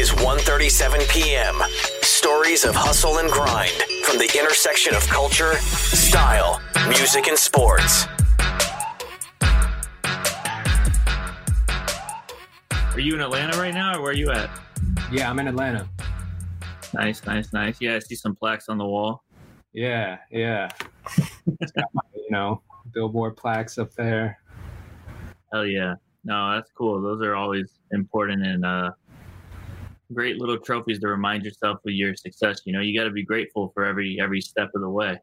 is 1:37 p.m. Stories of hustle and grind from the intersection of culture, style, music, and sports. Are you in Atlanta right now, or where are you at? Yeah, I'm in Atlanta. Nice, nice, nice. Yeah, I see some plaques on the wall. Yeah, yeah. my, you know, billboard plaques up there. Hell yeah. No, that's cool. Those are always important and uh, great little trophies to remind yourself of your success. You know, you got to be grateful for every every step of the way.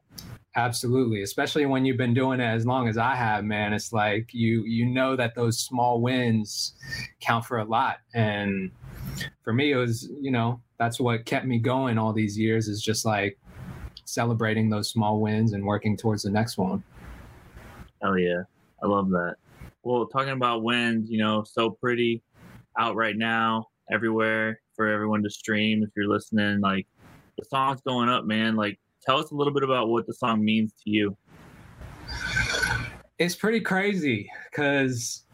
Absolutely, especially when you've been doing it as long as I have, man. It's like you you know that those small wins count for a lot, and for me, it was you know that's what kept me going all these years. Is just like celebrating those small wins and working towards the next one. Hell yeah, I love that. Well, talking about wins, you know, so pretty out right now everywhere for everyone to stream. If you're listening, like the song's going up, man. Like, tell us a little bit about what the song means to you. It's pretty crazy because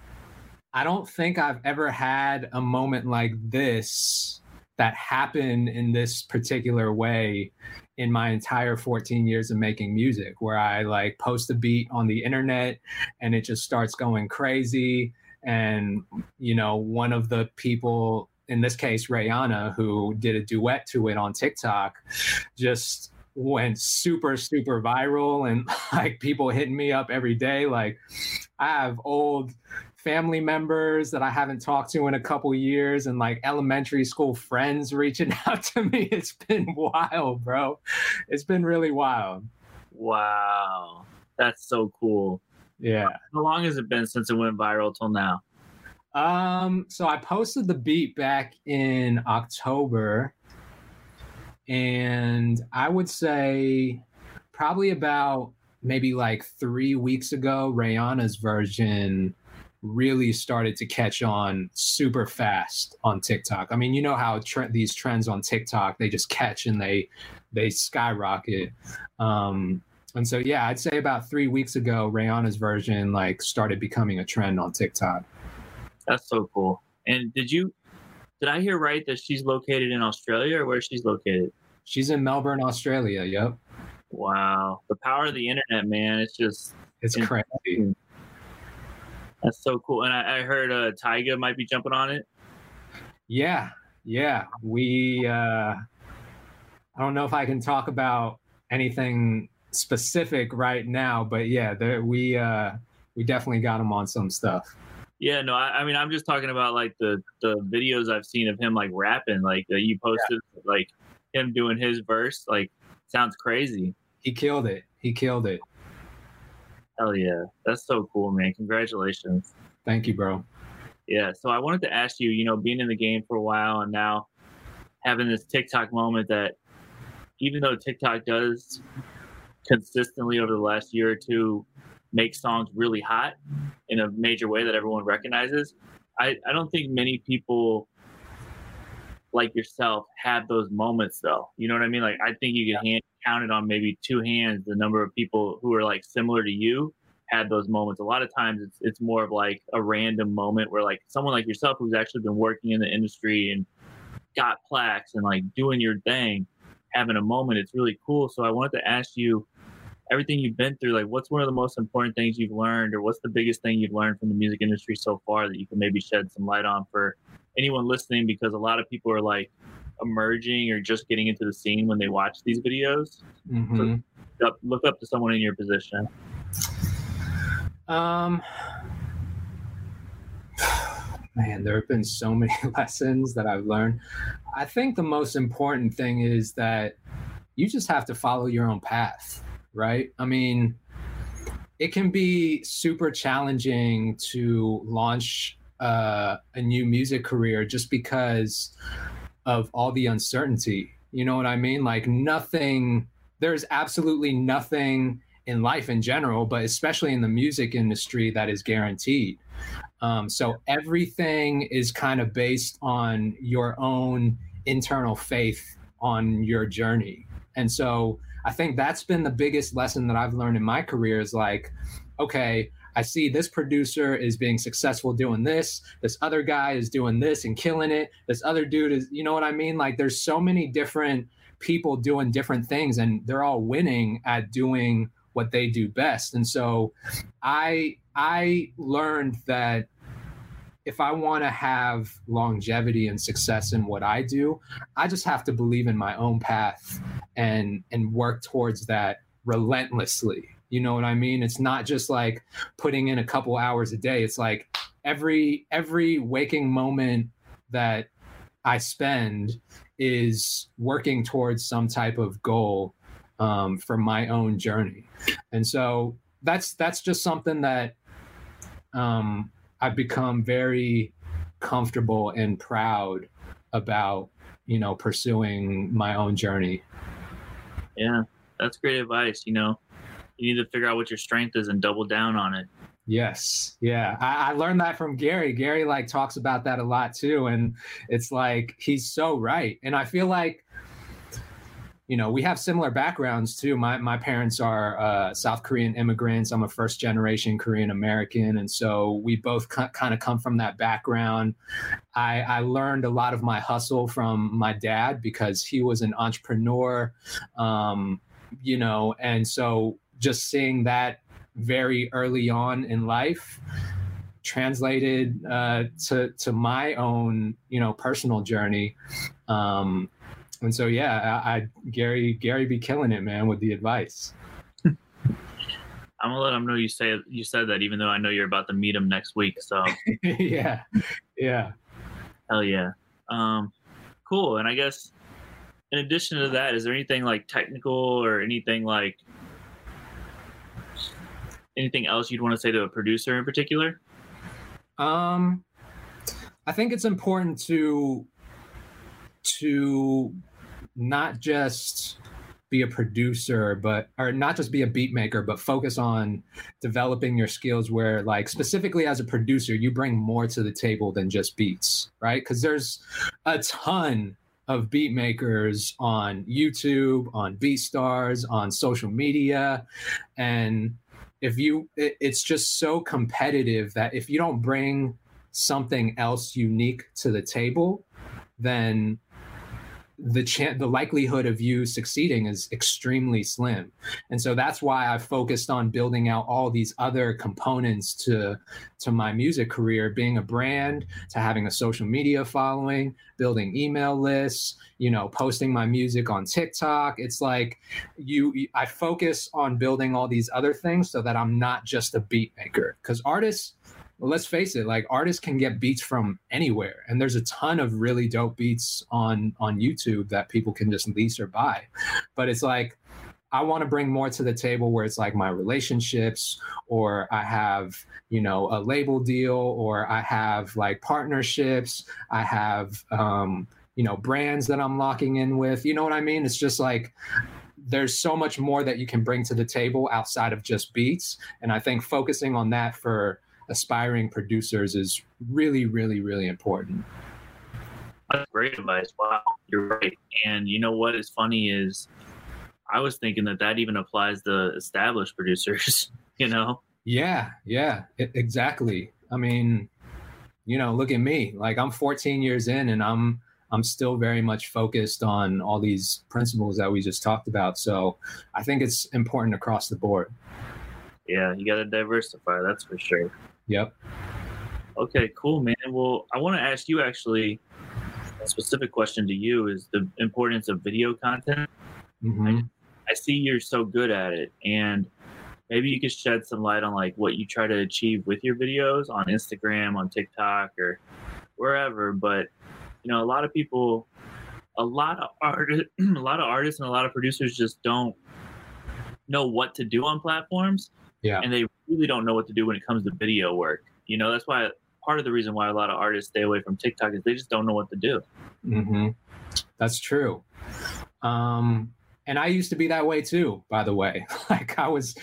I don't think I've ever had a moment like this that happened in this particular way in my entire 14 years of making music where i like post a beat on the internet and it just starts going crazy and you know one of the people in this case Reyanna who did a duet to it on TikTok just went super super viral and like people hitting me up every day like I have old family members that I haven't talked to in a couple years and like elementary school friends reaching out to me. It's been wild, bro. It's been really wild. Wow. That's so cool. Yeah. How long has it been since it went viral till now? Um, so I posted the beat back in October, and I would say probably about maybe like three weeks ago, Reyanna's version really started to catch on super fast on TikTok. I mean, you know how tre- these trends on TikTok they just catch and they they skyrocket. Um, and so yeah, I'd say about three weeks ago, Reyanna's version like started becoming a trend on TikTok. That's so cool. And did you did I hear right that she's located in Australia or where she's located? She's in Melbourne, Australia. Yep. Wow. The power of the internet, man. It's just it's crazy. That's so cool. And I, I heard uh Tyga might be jumping on it. Yeah. Yeah. We uh I don't know if I can talk about anything specific right now, but yeah, there, we uh we definitely got him on some stuff. Yeah, no, I, I, mean, I'm just talking about like the the videos I've seen of him like rapping, like that you posted, yeah. like him doing his verse, like sounds crazy. He killed it. He killed it. Hell yeah, that's so cool, man! Congratulations. Thank you, bro. Yeah, so I wanted to ask you, you know, being in the game for a while and now having this TikTok moment that, even though TikTok does consistently over the last year or two make songs really hot in a major way that everyone recognizes. I, I don't think many people like yourself have those moments though. You know what I mean? Like I think you can hand count it on maybe two hands the number of people who are like similar to you had those moments. A lot of times it's it's more of like a random moment where like someone like yourself who's actually been working in the industry and got plaques and like doing your thing, having a moment. It's really cool. So I wanted to ask you everything you've been through, like what's one of the most important things you've learned, or what's the biggest thing you've learned from the music industry so far that you can maybe shed some light on for anyone listening? Because a lot of people are like emerging or just getting into the scene when they watch these videos. Mm-hmm. So look, up, look up to someone in your position. Um, man, there have been so many lessons that I've learned. I think the most important thing is that you just have to follow your own path right? I mean, it can be super challenging to launch uh, a new music career just because of all the uncertainty. You know what I mean? Like, nothing, there's absolutely nothing in life in general, but especially in the music industry that is guaranteed. Um, so everything is kind of based on your own internal faith on your journey. And so I think that's been the biggest lesson that I've learned in my career is like, okay, I see this producer is being successful doing this. This other guy is doing this and killing it. This other dude is, you know what I mean? Like there's so many different people doing different things and they're all winning at doing what they do best. And so I I learned that if I want to have longevity and success in what I do, I just have to believe in my own path and and work towards that relentlessly. You know what I mean? It's not just like putting in a couple hours a day. It's like every every waking moment that I spend is working towards some type of goal um, for my own journey. And so that's that's just something that um, I've become very comfortable and proud about, you know, pursuing my own journey. Yeah, that's great advice. You know, you need to figure out what your strength is and double down on it. Yes. Yeah. I, I, learned that from Gary. Gary like talks about that a lot too. And it's like he's so right. And I feel like you know, we have similar backgrounds too. My my parents are uh, South Korean immigrants. I'm a first generation Korean American, and so we both kind of come from that background. I, I learned a lot of my hustle from my dad because he was an entrepreneur, um, you know, and so just seeing that very early on in life translated uh, to to my own you know personal journey um, and so yeah, I, I Gary Gary be killing it, man, with the advice. I'm gonna let him know you say you said that, even though I know you're about to meet him next week. So yeah, yeah, hell yeah, um, cool. And I guess in addition to that, is there anything like technical or anything like anything else you'd want to say to a producer in particular? Um, I think it's important to to not just be a producer but or not just be a beat maker but focus on developing your skills where like specifically as a producer you bring more to the table than just beats right? Because there's a ton of beat makers on youtube on beatstars on social media and if you it, it's just so competitive that if you don't bring something else unique to the table then the chance the likelihood of you succeeding is extremely slim. And so that's why i focused on building out all these other components to to my music career being a brand to having a social media following building email lists you know posting my music on tiktok. It's like you i focus on building all these other things so that i'm not just a beat maker. Because artists well, let's face it, like artists can get beats from anywhere, and there's a ton of really dope beats on on YouTube that people can just lease or buy. But it's like I want to bring more to the table where it's like my relationships, or I have, you know, a label deal, or I have like partnerships, I have, um, you know, brands that I'm locking in with. You know what I mean? It's just like there's so much more that you can bring to the table outside of just beats. And I think focusing on that for aspiring producers is really, really, really important. That's great advice. Wow, you're right. And you know what is funny is I was thinking that that even applies to established producers, you know? Yeah, yeah, it, exactly. I mean, you know, look at me. Like I'm 14 years in and I'm I'm still very much focused on all these principles that we just talked about. So I think it's important across the board. Yeah, you got to diversify, that's for sure. Yep. Okay, cool, man. Well, I want to ask you actually a specific question to you is the importance of video content. Mm-hmm. I, I see you're so good at it, and maybe you could shed some light on like what you try to achieve with your videos on Instagram, on TikTok, or wherever. But you know, a lot of people, a lot of artists, a lot of artists, and a lot of producers just don't know what to do on platforms. Yeah. And they really don't know what to do when it comes to video work. You know, that's why part of the reason why a lot of artists stay away from TikTok is they just don't know what to do. Mm-hmm. That's true. Um, and I used to be that way too, by the way. like I was,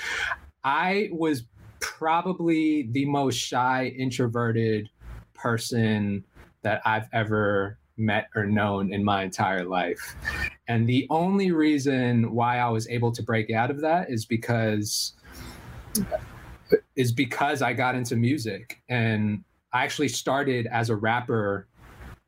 I was probably the most shy, introverted person that I've ever met or known in my entire life. And the only reason why I was able to break out of that is because is because I got into music and I actually started as a rapper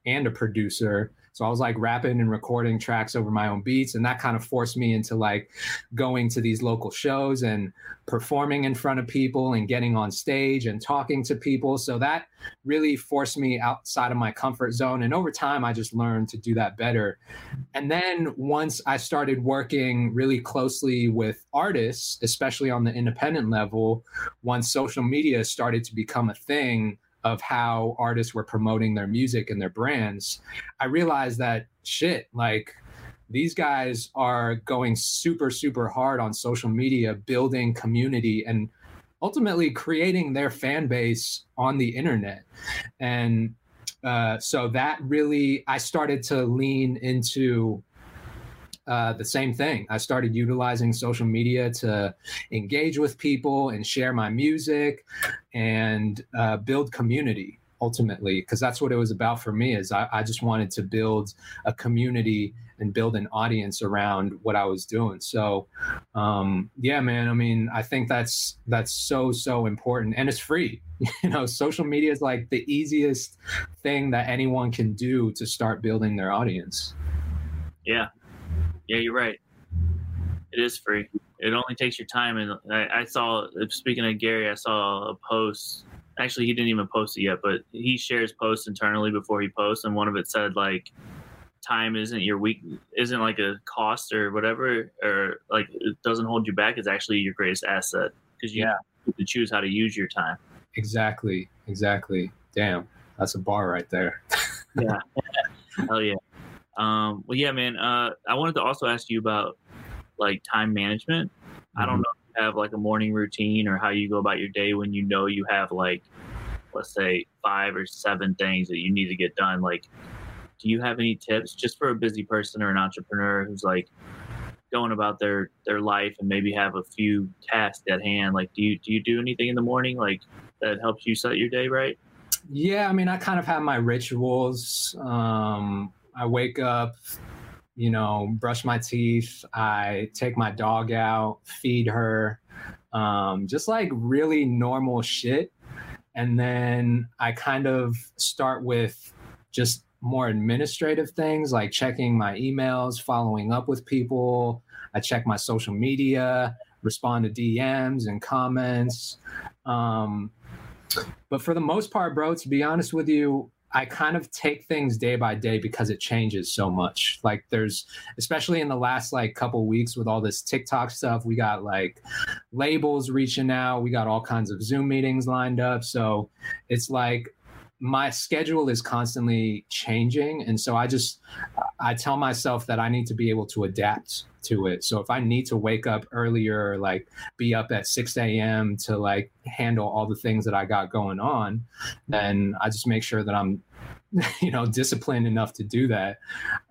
and a producer so I was like rapping and recording tracks over my own beats. And that kind of forced me into like going to these local shows and performing in front of people and getting on stage and talking to people. So that really forced me outside of my comfort zone. And over time, I just learned to do that better. And then once I started working really closely with artists, especially on the independent level, once social media started to become a thing, of how artists were promoting their music and their brands, I realized that shit, like these guys are going super, super hard on social media, building community and ultimately creating their fan base on the internet. And uh, so that really, I started to lean into uh, the same thing. I started utilizing social media to engage with people and share my music and uh, build community ultimately because that's what it was about for me is I, I, just wanted to build a community and build an audience around what i was doing. So um, yeah man i mean i think that's that's so so important and it's free. You know social media is like the easiest thing that anyone can do to start building their audience. Yeah yeah, you're right. It is free. It only takes your time. And I, I saw, speaking of Gary, I saw a post. Actually, he didn't even post it yet, but he shares posts internally before he posts, and one of it said like, "Time isn't your weak, isn't like a cost or whatever, or like it doesn't hold you back. It's actually your greatest asset because you yeah. have to choose how to use your time." Exactly. Exactly. Damn, that's a bar right there. yeah. Hell yeah. Um, well, yeah, man. Uh, I wanted to also ask you about like time management. Mm-hmm. I don't mm-hmm. know if you have like a morning routine or how you go about your day when you know you have like, let's say, five or seven things that you need to get done. Like, do you have any tips just for a busy person or an entrepreneur who's like going about their their life and maybe have a few tasks at hand? Like, do you do you do anything in the morning like that helps you set your day right? Yeah, I mean, I kind of have my rituals. Um, I wake up, you know, brush my teeth. I take my dog out, feed her, um, just like really normal shit. And then I kind of start with just more administrative things like checking my emails, following up with people. I check my social media, respond to DMs and comments. Um, but for the most part, bro, to be honest with you, I kind of take things day by day because it changes so much. Like there's especially in the last like couple weeks with all this TikTok stuff, we got like labels reaching out, we got all kinds of Zoom meetings lined up. So it's like my schedule is constantly changing and so I just I tell myself that I need to be able to adapt to it. So if I need to wake up earlier, like be up at 6 a.m. to like handle all the things that I got going on, then I just make sure that I'm, you know, disciplined enough to do that.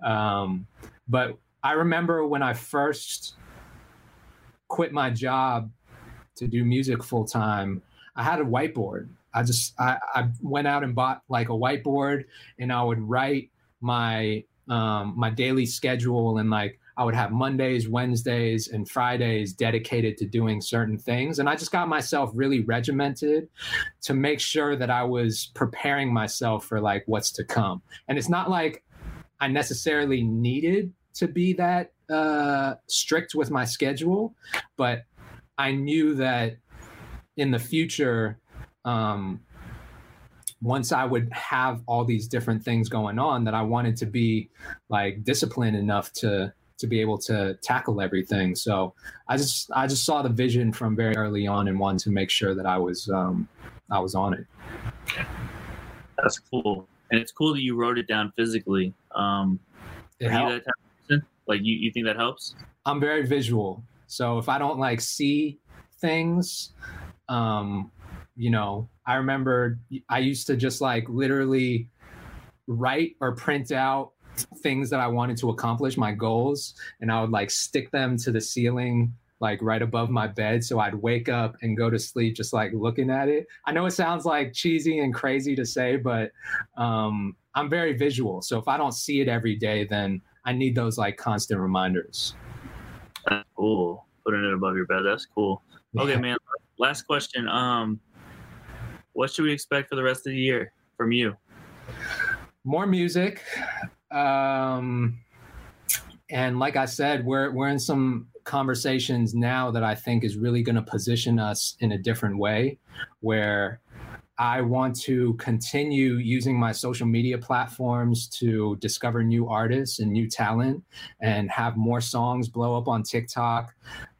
Um, but I remember when I first quit my job to do music full time, I had a whiteboard. I just I, I went out and bought like a whiteboard and I would write my um my daily schedule and like I would have Mondays, Wednesdays, and Fridays dedicated to doing certain things. And I just got myself really regimented to make sure that I was preparing myself for like what's to come. And it's not like I necessarily needed to be that uh, strict with my schedule, but I knew that in the future, um, once I would have all these different things going on, that I wanted to be like disciplined enough to to be able to tackle everything. So I just I just saw the vision from very early on and wanted to make sure that I was um, I was on it. That's cool, and it's cool that you wrote it down physically. Um, it helped. Like you, you think that helps? I'm very visual, so if I don't like see things, um, you know, I remember I used to just like literally write or print out things that I wanted to accomplish, my goals, and I would like stick them to the ceiling like right above my bed so I'd wake up and go to sleep just like looking at it. I know it sounds like cheesy and crazy to say, but um, I'm very visual. So if I don't see it every day, then I need those like constant reminders. That's cool. Putting it above your bed. That's cool. Okay, man. last question. Um, what should we expect for the rest of the year from you? More music. Um, and like I said, we're we're in some conversations now that I think is really going to position us in a different way, where I want to continue using my social media platforms to discover new artists and new talent and have more songs blow up on TikTok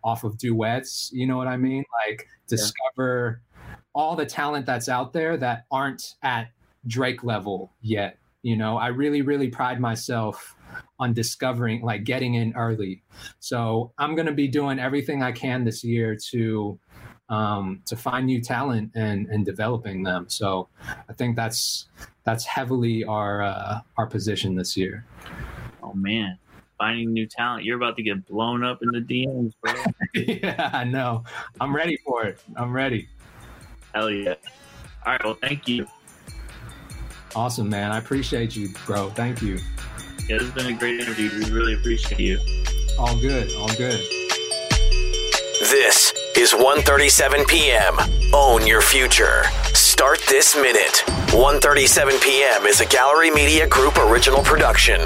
off of duets. You know what I mean? Like discover yeah. All the talent that's out there that aren't at Drake level yet. You know, I really, really pride myself on discovering, like getting in early. So I'm going to be doing everything I can this year to um, to find new talent and and developing them. So I think that's that's heavily our uh, our position this year. Oh man, finding new talent. You're about to get blown up in the DMs, bro. yeah, I know. I'm ready for it. I'm ready. Hell yeah. All right. Well, thank you. Awesome, man. I appreciate you, bro. Thank you. Yeah, this has been a great interview. We really appreciate you. All good. All good. This is 1:37 p.m. Own your future. Start this minute. 1:37 p.m. is a Gallery Media Group original production.